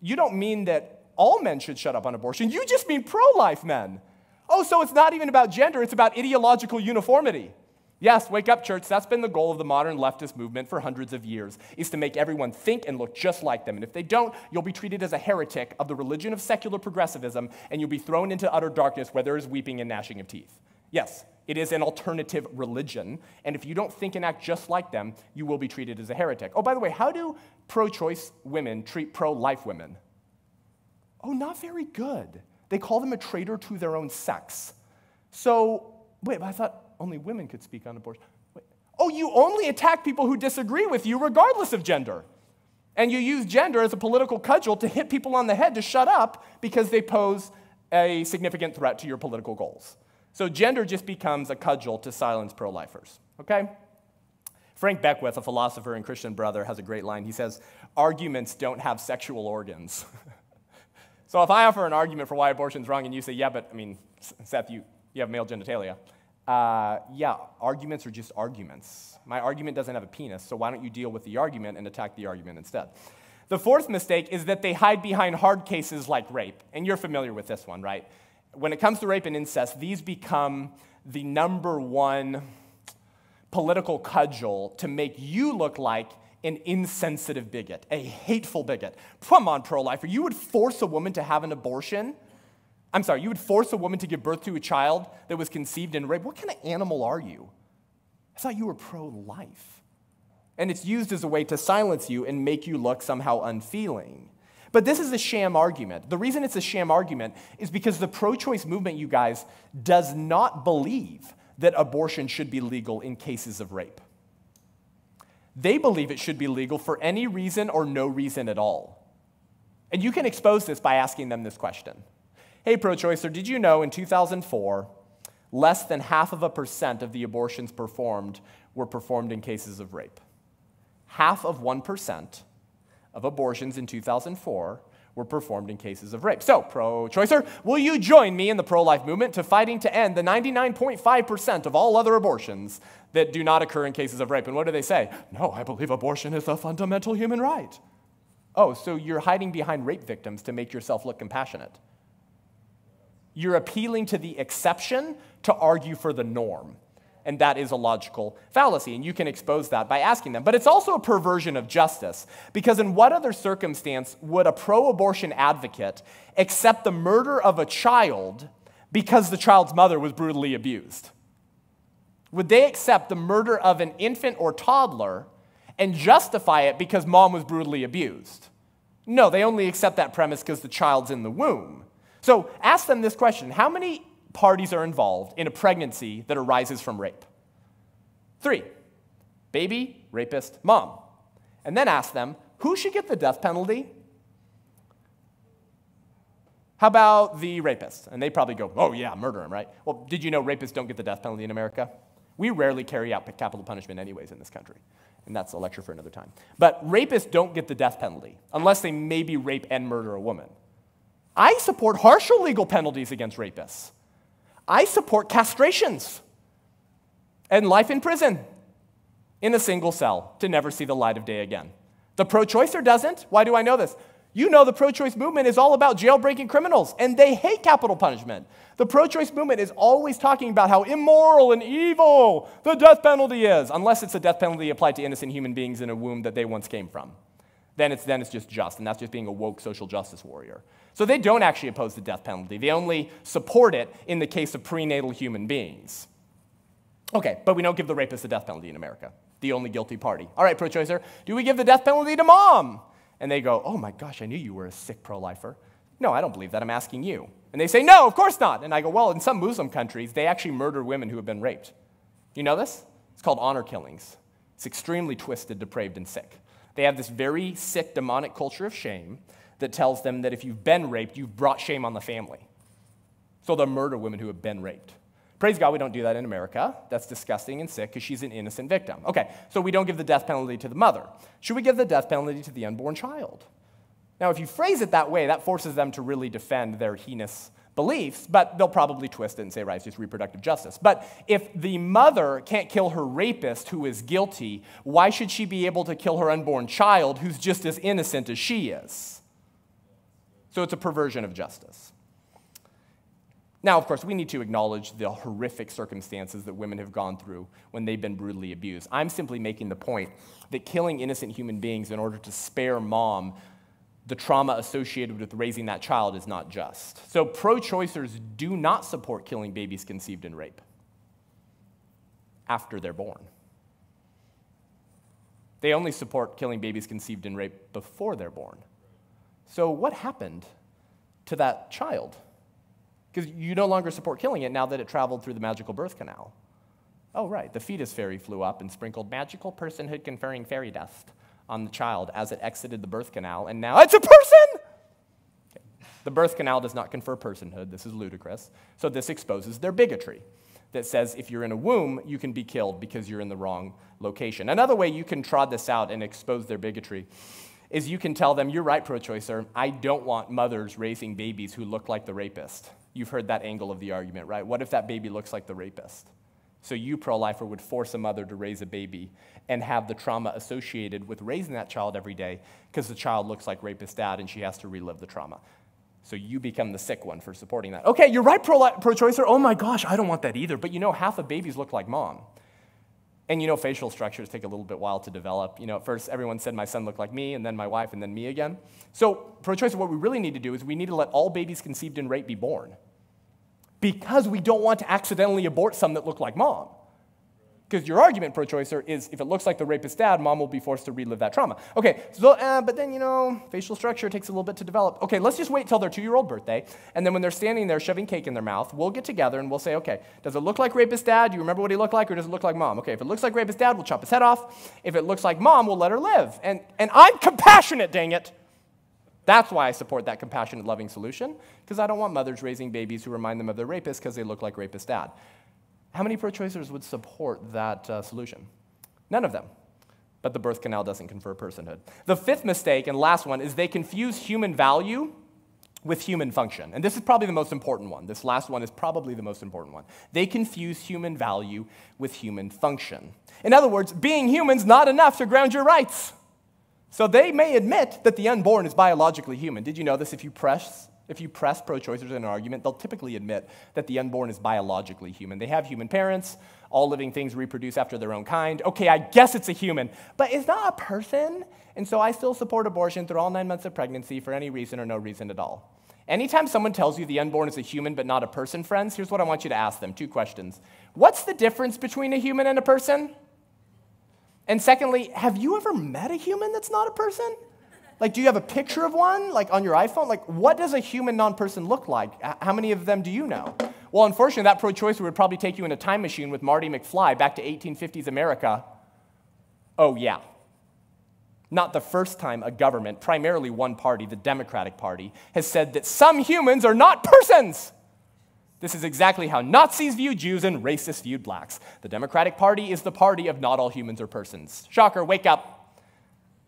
you don't mean that all men should shut up on abortion. You just mean pro life men. Oh, so it's not even about gender, it's about ideological uniformity. Yes, wake up, church. That's been the goal of the modern leftist movement for hundreds of years, is to make everyone think and look just like them. And if they don't, you'll be treated as a heretic of the religion of secular progressivism, and you'll be thrown into utter darkness where there is weeping and gnashing of teeth. Yes, it is an alternative religion, and if you don't think and act just like them, you will be treated as a heretic. Oh, by the way, how do pro choice women treat pro life women? Oh, not very good. They call them a traitor to their own sex. So, wait, I thought only women could speak on abortion. Wait. Oh, you only attack people who disagree with you regardless of gender. And you use gender as a political cudgel to hit people on the head to shut up because they pose a significant threat to your political goals. So gender just becomes a cudgel to silence pro lifers, okay? Frank Beckwith, a philosopher and Christian brother, has a great line. He says, Arguments don't have sexual organs. so if I offer an argument for why abortion is wrong and you say, Yeah, but I mean, Seth, you, you have male genitalia, uh, yeah, arguments are just arguments. My argument doesn't have a penis, so why don't you deal with the argument and attack the argument instead? The fourth mistake is that they hide behind hard cases like rape. And you're familiar with this one, right? When it comes to rape and incest, these become the number one political cudgel to make you look like an insensitive bigot, a hateful bigot. Come on, pro lifer. You would force a woman to have an abortion? I'm sorry, you would force a woman to give birth to a child that was conceived in rape? What kind of animal are you? I thought you were pro life. And it's used as a way to silence you and make you look somehow unfeeling. But this is a sham argument. The reason it's a sham argument is because the pro choice movement, you guys, does not believe that abortion should be legal in cases of rape. They believe it should be legal for any reason or no reason at all. And you can expose this by asking them this question Hey, pro choicer, did you know in 2004, less than half of a percent of the abortions performed were performed in cases of rape? Half of 1% of abortions in 2004 were performed in cases of rape. So, pro choicer, will you join me in the pro life movement to fighting to end the 99.5% of all other abortions that do not occur in cases of rape? And what do they say? No, I believe abortion is a fundamental human right. Oh, so you're hiding behind rape victims to make yourself look compassionate. You're appealing to the exception to argue for the norm and that is a logical fallacy. And you can expose that by asking them. But it's also a perversion of justice, because in what other circumstance would a pro abortion advocate accept the murder of a child because the child's mother was brutally abused? Would they accept the murder of an infant or toddler and justify it because mom was brutally abused? No, they only accept that premise because the child's in the womb. So ask them this question How many parties are involved in a pregnancy that arises from rape. Three, baby, rapist, mom. And then ask them, who should get the death penalty? How about the rapist? And they probably go, oh, yeah, murder him, right? Well, did you know rapists don't get the death penalty in America? We rarely carry out capital punishment, anyways, in this country. And that's a lecture for another time. But rapists don't get the death penalty unless they maybe rape and murder a woman. I support harsher legal penalties against rapists. I support castrations and life in prison in a single cell to never see the light of day again. The pro choicer doesn't. Why do I know this? You know, the pro choice movement is all about jailbreaking criminals, and they hate capital punishment. The pro choice movement is always talking about how immoral and evil the death penalty is, unless it's a death penalty applied to innocent human beings in a womb that they once came from. Then it's, then it's just just, and that's just being a woke social justice warrior. So they don't actually oppose the death penalty. They only support it in the case of prenatal human beings. Okay, but we don't give the rapist the death penalty in America, the only guilty party. All right, pro choicer, do we give the death penalty to mom? And they go, oh my gosh, I knew you were a sick pro lifer. No, I don't believe that. I'm asking you. And they say, no, of course not. And I go, well, in some Muslim countries, they actually murder women who have been raped. You know this? It's called honor killings. It's extremely twisted, depraved, and sick. They have this very sick, demonic culture of shame that tells them that if you've been raped, you've brought shame on the family. So they'll murder women who have been raped. Praise God, we don't do that in America. That's disgusting and sick because she's an innocent victim. Okay, so we don't give the death penalty to the mother. Should we give the death penalty to the unborn child? Now, if you phrase it that way, that forces them to really defend their heinous beliefs, but they'll probably twist it and say, right, it's just reproductive justice. But if the mother can't kill her rapist who is guilty, why should she be able to kill her unborn child who's just as innocent as she is? So it's a perversion of justice. Now, of course, we need to acknowledge the horrific circumstances that women have gone through when they've been brutally abused. I'm simply making the point that killing innocent human beings in order to spare mom the trauma associated with raising that child is not just. So, pro choicers do not support killing babies conceived in rape after they're born. They only support killing babies conceived in rape before they're born. So, what happened to that child? Because you no longer support killing it now that it traveled through the magical birth canal. Oh, right, the fetus fairy flew up and sprinkled magical personhood conferring fairy dust on the child as it exited the birth canal, and now it's a person! The birth canal does not confer personhood. This is ludicrous. So, this exposes their bigotry that says if you're in a womb, you can be killed because you're in the wrong location. Another way you can trot this out and expose their bigotry is you can tell them, You're right, pro choicer. I don't want mothers raising babies who look like the rapist. You've heard that angle of the argument, right? What if that baby looks like the rapist? So you, pro lifer, would force a mother to raise a baby and have the trauma associated with raising that child every day because the child looks like rapist dad and she has to relive the trauma. So you become the sick one for supporting that. Okay, you're right, pro choicer. Oh my gosh, I don't want that either. But you know, half of babies look like mom. And you know, facial structures take a little bit while to develop. You know, at first everyone said my son looked like me, and then my wife, and then me again. So, pro choicer, what we really need to do is we need to let all babies conceived in rape be born because we don't want to accidentally abort some that look like mom. Because your argument, pro choicer, is if it looks like the rapist dad, mom will be forced to relive that trauma. Okay, so, uh, but then, you know, facial structure takes a little bit to develop. Okay, let's just wait till their two year old birthday. And then when they're standing there shoving cake in their mouth, we'll get together and we'll say, okay, does it look like rapist dad? Do you remember what he looked like? Or does it look like mom? Okay, if it looks like rapist dad, we'll chop his head off. If it looks like mom, we'll let her live. And, and I'm compassionate, dang it. That's why I support that compassionate, loving solution, because I don't want mothers raising babies who remind them of their rapist because they look like rapist dad. How many pro choicers would support that uh, solution? None of them. But the birth canal doesn't confer personhood. The fifth mistake and last one is they confuse human value with human function. And this is probably the most important one. This last one is probably the most important one. They confuse human value with human function. In other words, being human's not enough to ground your rights. So they may admit that the unborn is biologically human. Did you know this? If you press if you press pro choicers in an argument, they'll typically admit that the unborn is biologically human. They have human parents, all living things reproduce after their own kind. Okay, I guess it's a human, but it's not a person. And so I still support abortion through all nine months of pregnancy for any reason or no reason at all. Anytime someone tells you the unborn is a human but not a person, friends, here's what I want you to ask them two questions. What's the difference between a human and a person? And secondly, have you ever met a human that's not a person? Like, do you have a picture of one, like on your iPhone? Like, what does a human non person look like? How many of them do you know? Well, unfortunately, that pro choicer would probably take you in a time machine with Marty McFly back to 1850s America. Oh, yeah. Not the first time a government, primarily one party, the Democratic Party, has said that some humans are not persons. This is exactly how Nazis viewed Jews and racists viewed blacks. The Democratic Party is the party of not all humans are persons. Shocker, wake up.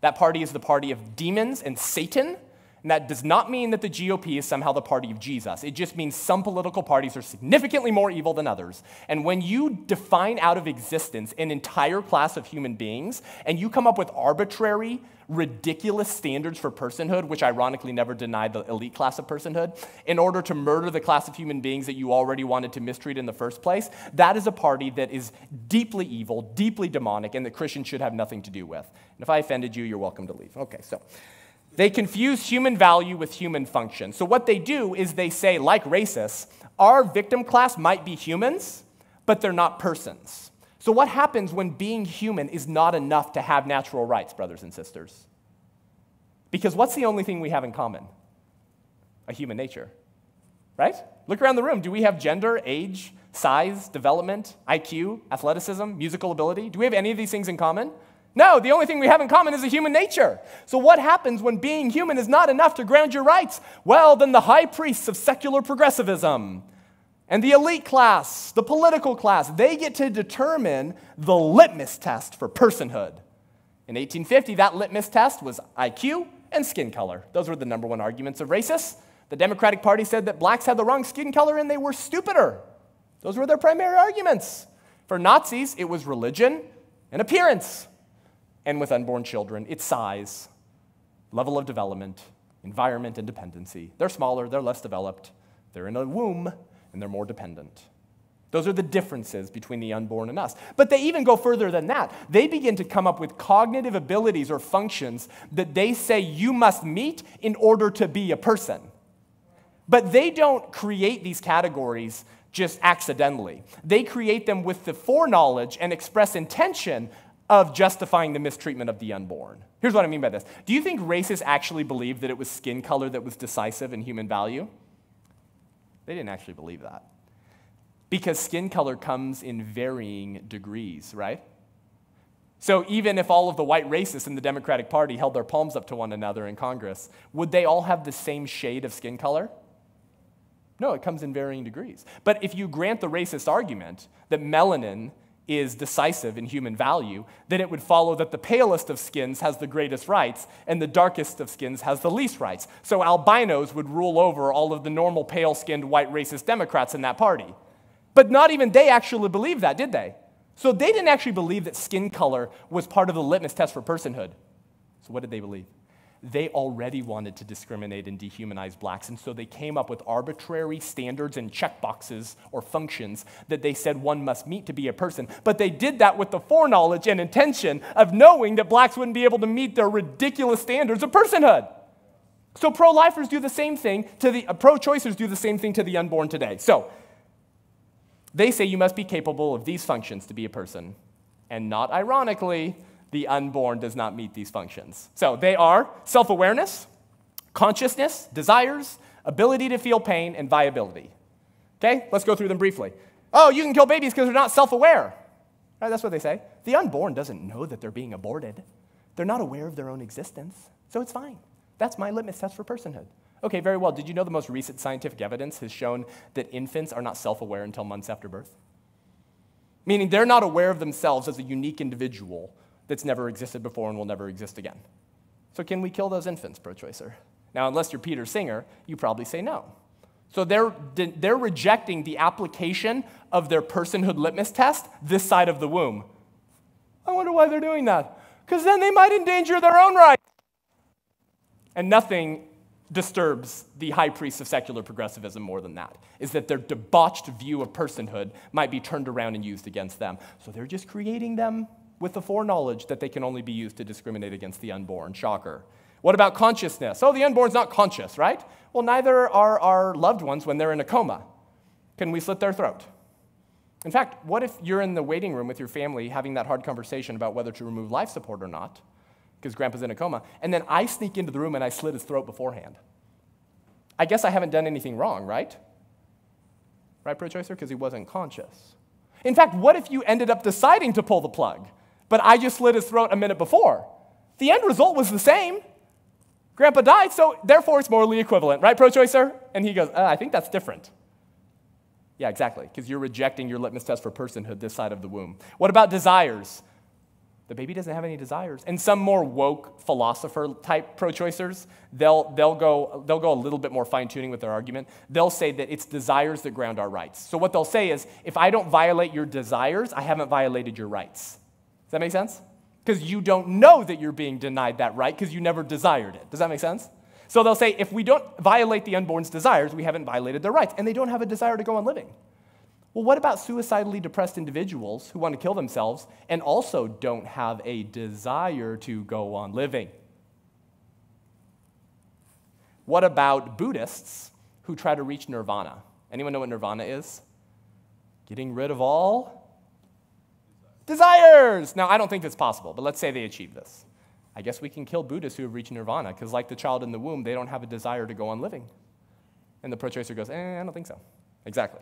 That party is the party of demons and Satan. And that does not mean that the GOP is somehow the party of Jesus. It just means some political parties are significantly more evil than others. And when you define out of existence an entire class of human beings and you come up with arbitrary, ridiculous standards for personhood, which ironically never denied the elite class of personhood, in order to murder the class of human beings that you already wanted to mistreat in the first place, that is a party that is deeply evil, deeply demonic, and that Christians should have nothing to do with. And if I offended you, you're welcome to leave. Okay, so. They confuse human value with human function. So, what they do is they say, like racists, our victim class might be humans, but they're not persons. So, what happens when being human is not enough to have natural rights, brothers and sisters? Because what's the only thing we have in common? A human nature, right? Look around the room. Do we have gender, age, size, development, IQ, athleticism, musical ability? Do we have any of these things in common? No, the only thing we have in common is a human nature. So, what happens when being human is not enough to ground your rights? Well, then the high priests of secular progressivism, and the elite class, the political class, they get to determine the litmus test for personhood. In 1850, that litmus test was IQ and skin color. Those were the number one arguments of racists. The Democratic Party said that blacks had the wrong skin color and they were stupider. Those were their primary arguments. For Nazis, it was religion and appearance. And with unborn children, it's size, level of development, environment, and dependency. They're smaller, they're less developed, they're in a womb, and they're more dependent. Those are the differences between the unborn and us. But they even go further than that. They begin to come up with cognitive abilities or functions that they say you must meet in order to be a person. But they don't create these categories just accidentally. They create them with the foreknowledge and express intention of justifying the mistreatment of the unborn. Here's what I mean by this Do you think racists actually believed that it was skin color that was decisive in human value? They didn't actually believe that. Because skin color comes in varying degrees, right? So even if all of the white racists in the Democratic Party held their palms up to one another in Congress, would they all have the same shade of skin color? No, it comes in varying degrees. But if you grant the racist argument that melanin is decisive in human value, then it would follow that the palest of skins has the greatest rights and the darkest of skins has the least rights. So albinos would rule over all of the normal pale skinned white racist Democrats in that party. But not even they actually believed that, did they? So they didn't actually believe that skin color was part of the litmus test for personhood. So what did they believe? They already wanted to discriminate and dehumanize blacks, and so they came up with arbitrary standards and checkboxes or functions that they said one must meet to be a person. But they did that with the foreknowledge and intention of knowing that blacks wouldn't be able to meet their ridiculous standards of personhood. So pro lifers do the same thing to the uh, pro choicers do the same thing to the unborn today. So they say you must be capable of these functions to be a person. And not ironically, the unborn does not meet these functions. So they are self awareness, consciousness, desires, ability to feel pain, and viability. Okay, let's go through them briefly. Oh, you can kill babies because they're not self aware. Right, that's what they say. The unborn doesn't know that they're being aborted, they're not aware of their own existence, so it's fine. That's my litmus test for personhood. Okay, very well. Did you know the most recent scientific evidence has shown that infants are not self aware until months after birth? Meaning they're not aware of themselves as a unique individual that's never existed before and will never exist again. So, can we kill those infants, pro choicer? Now, unless you're Peter Singer, you probably say no. So, they're, they're rejecting the application of their personhood litmus test this side of the womb. I wonder why they're doing that. Because then they might endanger their own rights. And nothing disturbs the high priests of secular progressivism more than that is that their debauched view of personhood might be turned around and used against them. So they're just creating them with the foreknowledge that they can only be used to discriminate against the unborn. Shocker. What about consciousness? Oh, the unborn's not conscious, right? Well, neither are our loved ones when they're in a coma. Can we slit their throat? In fact, what if you're in the waiting room with your family having that hard conversation about whether to remove life support or not? because grandpa's in a coma. And then I sneak into the room and I slit his throat beforehand. I guess I haven't done anything wrong, right? Right, pro choicer? Because he wasn't conscious. In fact, what if you ended up deciding to pull the plug, but I just slit his throat a minute before? The end result was the same. Grandpa died, so therefore it's morally equivalent, right, pro choicer? And he goes, uh, I think that's different. Yeah, exactly, because you're rejecting your litmus test for personhood this side of the womb. What about desires? The baby doesn't have any desires. And some more woke philosopher type pro choicers, they'll, they'll, go, they'll go a little bit more fine tuning with their argument. They'll say that it's desires that ground our rights. So what they'll say is if I don't violate your desires, I haven't violated your rights. Does that make sense? Because you don't know that you're being denied that right because you never desired it. Does that make sense? So they'll say if we don't violate the unborn's desires, we haven't violated their rights. And they don't have a desire to go on living. Well, what about suicidally depressed individuals who want to kill themselves and also don't have a desire to go on living? What about Buddhists who try to reach nirvana? Anyone know what nirvana is? Getting rid of all desires. Now, I don't think that's possible, but let's say they achieve this. I guess we can kill Buddhists who have reached nirvana because, like the child in the womb, they don't have a desire to go on living. And the pro choicer goes, eh, I don't think so. Exactly.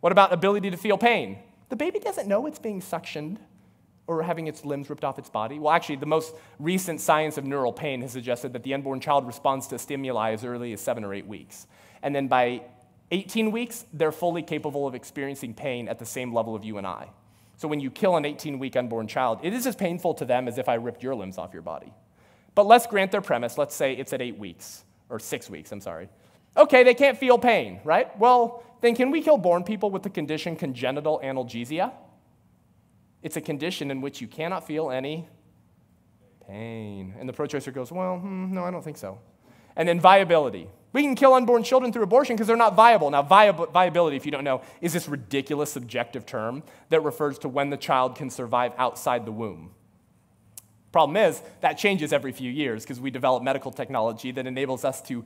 What about ability to feel pain? The baby doesn't know it's being suctioned or having its limbs ripped off its body. Well, actually, the most recent science of neural pain has suggested that the unborn child responds to stimuli as early as seven or eight weeks. And then by 18 weeks, they're fully capable of experiencing pain at the same level of you and I. So when you kill an 18 week unborn child, it is as painful to them as if I ripped your limbs off your body. But let's grant their premise. Let's say it's at eight weeks, or six weeks, I'm sorry. Okay, they can't feel pain, right? Well, then can we kill born people with the condition congenital analgesia? It's a condition in which you cannot feel any pain. And the pro choicer goes, Well, hmm, no, I don't think so. And then viability. We can kill unborn children through abortion because they're not viable. Now, viab- viability, if you don't know, is this ridiculous subjective term that refers to when the child can survive outside the womb. Problem is, that changes every few years because we develop medical technology that enables us to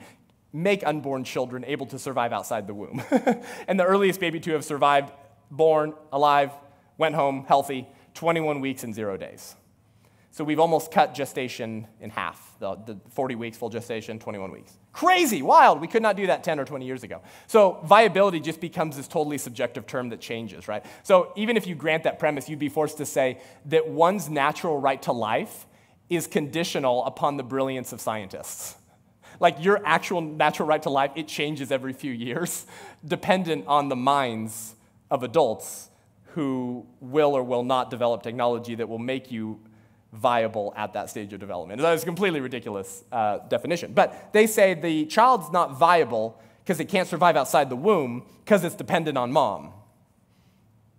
make unborn children able to survive outside the womb. and the earliest baby to have survived, born, alive, went home, healthy, 21 weeks and zero days. So we've almost cut gestation in half the, the 40 weeks, full gestation, 21 weeks. Crazy, wild. We could not do that 10 or 20 years ago. So viability just becomes this totally subjective term that changes, right? So even if you grant that premise, you'd be forced to say that one's natural right to life is conditional upon the brilliance of scientists. Like your actual natural right to life, it changes every few years, dependent on the minds of adults who will or will not develop technology that will make you viable at that stage of development. That is a completely ridiculous uh, definition. But they say the child's not viable because it can't survive outside the womb because it's dependent on mom.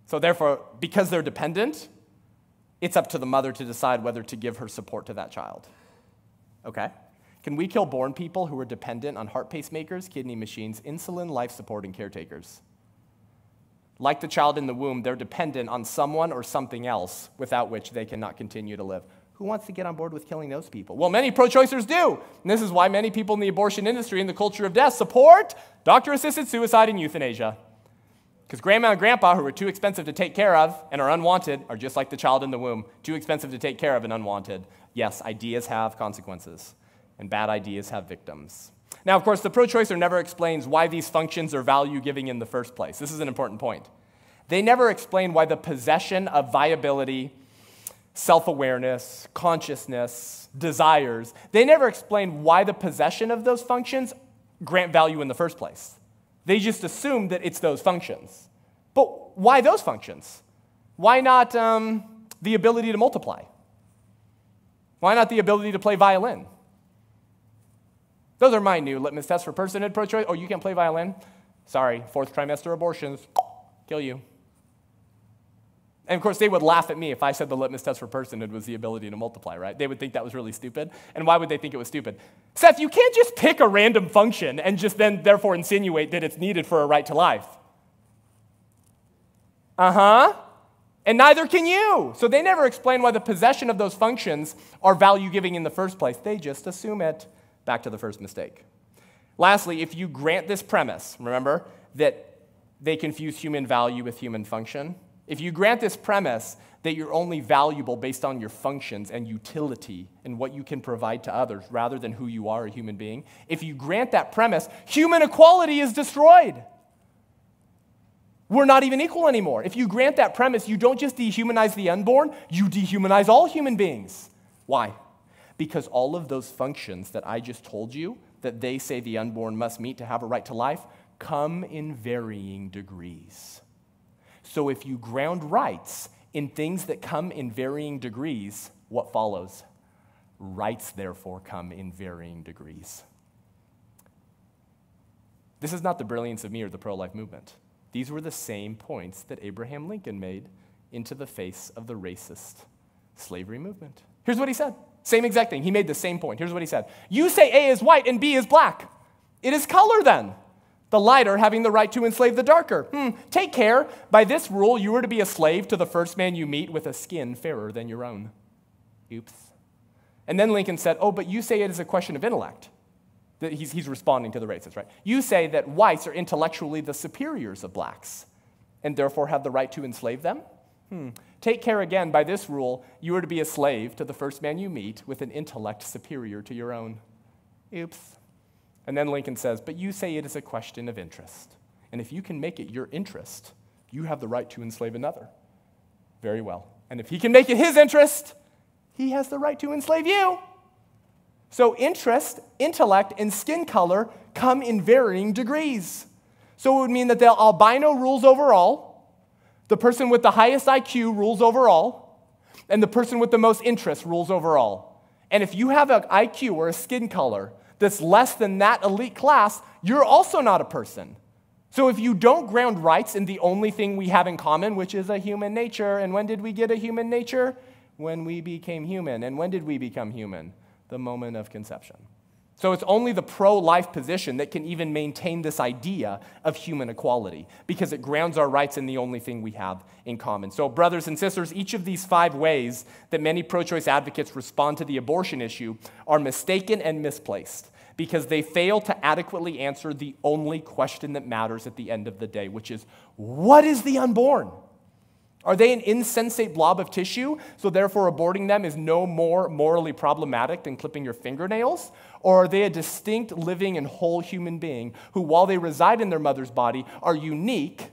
So, therefore, because they're dependent, it's up to the mother to decide whether to give her support to that child. Okay? Can we kill born people who are dependent on heart pacemakers, kidney machines, insulin, life support, and caretakers? Like the child in the womb, they're dependent on someone or something else without which they cannot continue to live. Who wants to get on board with killing those people? Well, many pro choicers do. And this is why many people in the abortion industry and the culture of death support doctor assisted suicide and euthanasia. Because grandma and grandpa, who are too expensive to take care of and are unwanted, are just like the child in the womb, too expensive to take care of and unwanted. Yes, ideas have consequences, and bad ideas have victims. Now, of course, the pro choicer never explains why these functions are value giving in the first place. This is an important point. They never explain why the possession of viability, self awareness, consciousness, desires, they never explain why the possession of those functions grant value in the first place. They just assume that it's those functions. But why those functions? Why not um, the ability to multiply? Why not the ability to play violin? Those are my new litmus tests for personhood pro choice. Oh, you can't play violin? Sorry, fourth trimester abortions, kill you. And of course, they would laugh at me if I said the litmus test for personhood was the ability to multiply, right? They would think that was really stupid. And why would they think it was stupid? Seth, you can't just pick a random function and just then, therefore, insinuate that it's needed for a right to life. Uh huh. And neither can you. So they never explain why the possession of those functions are value giving in the first place. They just assume it. Back to the first mistake. Lastly, if you grant this premise, remember that they confuse human value with human function, if you grant this premise that you're only valuable based on your functions and utility and what you can provide to others rather than who you are, a human being, if you grant that premise, human equality is destroyed. We're not even equal anymore. If you grant that premise, you don't just dehumanize the unborn, you dehumanize all human beings. Why? Because all of those functions that I just told you that they say the unborn must meet to have a right to life come in varying degrees. So if you ground rights in things that come in varying degrees, what follows? Rights, therefore, come in varying degrees. This is not the brilliance of me or the pro life movement. These were the same points that Abraham Lincoln made into the face of the racist slavery movement. Here's what he said. Same exact thing. He made the same point. Here's what he said You say A is white and B is black. It is color then the lighter having the right to enslave the darker. Hmm, take care. By this rule, you are to be a slave to the first man you meet with a skin fairer than your own. Oops. And then Lincoln said, Oh, but you say it is a question of intellect. He's, he's responding to the racists, right? You say that whites are intellectually the superiors of blacks and therefore have the right to enslave them? Hmm. Take care again. By this rule, you are to be a slave to the first man you meet with an intellect superior to your own. Oops. And then Lincoln says, But you say it is a question of interest. And if you can make it your interest, you have the right to enslave another. Very well. And if he can make it his interest, he has the right to enslave you. So, interest, intellect, and skin color come in varying degrees. So, it would mean that the albino rules over all, the person with the highest IQ rules over all, and the person with the most interest rules over all. And if you have an IQ or a skin color that's less than that elite class, you're also not a person. So if you don't ground rights in the only thing we have in common, which is a human nature, and when did we get a human nature? When we became human. And when did we become human? The moment of conception. So it's only the pro life position that can even maintain this idea of human equality because it grounds our rights in the only thing we have in common. So, brothers and sisters, each of these five ways that many pro choice advocates respond to the abortion issue are mistaken and misplaced because they fail to adequately answer the only question that matters at the end of the day, which is what is the unborn? Are they an insensate blob of tissue, so therefore aborting them is no more morally problematic than clipping your fingernails? Or are they a distinct, living, and whole human being who, while they reside in their mother's body, are unique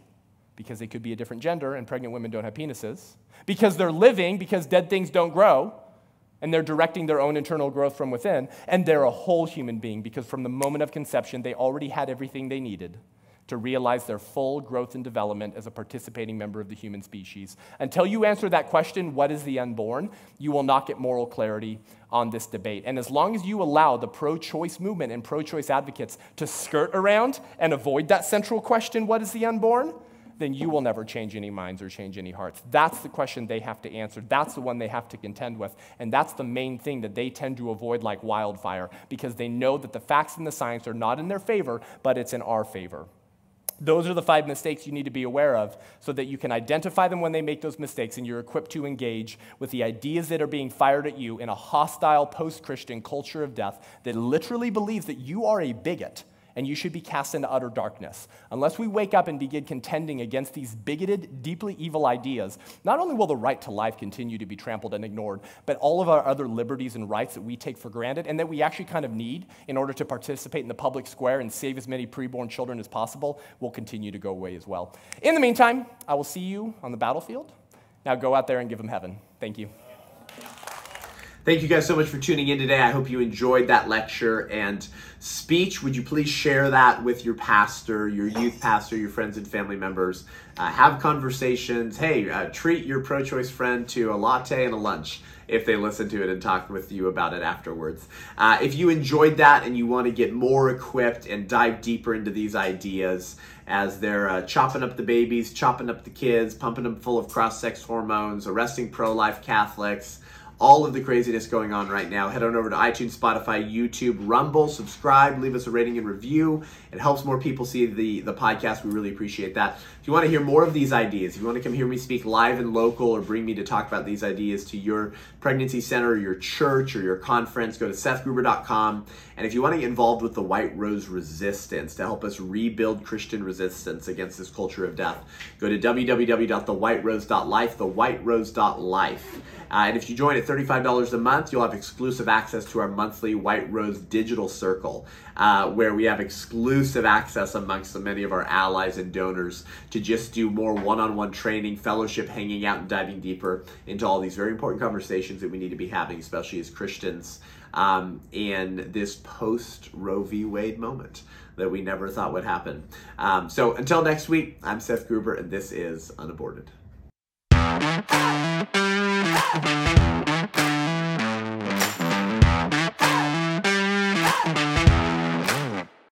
because they could be a different gender and pregnant women don't have penises, because they're living, because dead things don't grow, and they're directing their own internal growth from within, and they're a whole human being because from the moment of conception, they already had everything they needed to realize their full growth and development as a participating member of the human species. Until you answer that question, what is the unborn, you will not get moral clarity on this debate. And as long as you allow the pro choice movement and pro choice advocates to skirt around and avoid that central question, what is the unborn, then you will never change any minds or change any hearts. That's the question they have to answer. That's the one they have to contend with. And that's the main thing that they tend to avoid like wildfire because they know that the facts and the science are not in their favor, but it's in our favor. Those are the five mistakes you need to be aware of so that you can identify them when they make those mistakes and you're equipped to engage with the ideas that are being fired at you in a hostile post Christian culture of death that literally believes that you are a bigot and you should be cast into utter darkness. Unless we wake up and begin contending against these bigoted, deeply evil ideas, not only will the right to life continue to be trampled and ignored, but all of our other liberties and rights that we take for granted and that we actually kind of need in order to participate in the public square and save as many preborn children as possible will continue to go away as well. In the meantime, I will see you on the battlefield. Now go out there and give them heaven. Thank you. Thank you guys so much for tuning in today. I hope you enjoyed that lecture and speech. Would you please share that with your pastor, your youth pastor, your friends and family members? Uh, have conversations. Hey, uh, treat your pro choice friend to a latte and a lunch if they listen to it and talk with you about it afterwards. Uh, if you enjoyed that and you want to get more equipped and dive deeper into these ideas as they're uh, chopping up the babies, chopping up the kids, pumping them full of cross sex hormones, arresting pro life Catholics, all of the craziness going on right now. Head on over to iTunes, Spotify, YouTube, Rumble, subscribe, leave us a rating and review. It helps more people see the, the podcast. We really appreciate that. If you want to hear more of these ideas, if you want to come hear me speak live and local or bring me to talk about these ideas to your pregnancy center, your church, or your conference, go to sethgruber.com. And if you want to get involved with the White Rose Resistance to help us rebuild Christian resistance against this culture of death, go to www.thewhiterose.life, thewhiterose.life. Uh, and if you join at $35 a month, you'll have exclusive access to our monthly White Rose Digital Circle, uh, where we have exclusive access amongst the many of our allies and donors to just do more one on one training, fellowship, hanging out, and diving deeper into all these very important conversations that we need to be having, especially as Christians, um, in this post Roe v. Wade moment that we never thought would happen. Um, so until next week, I'm Seth Gruber, and this is Unaborted. Thank you.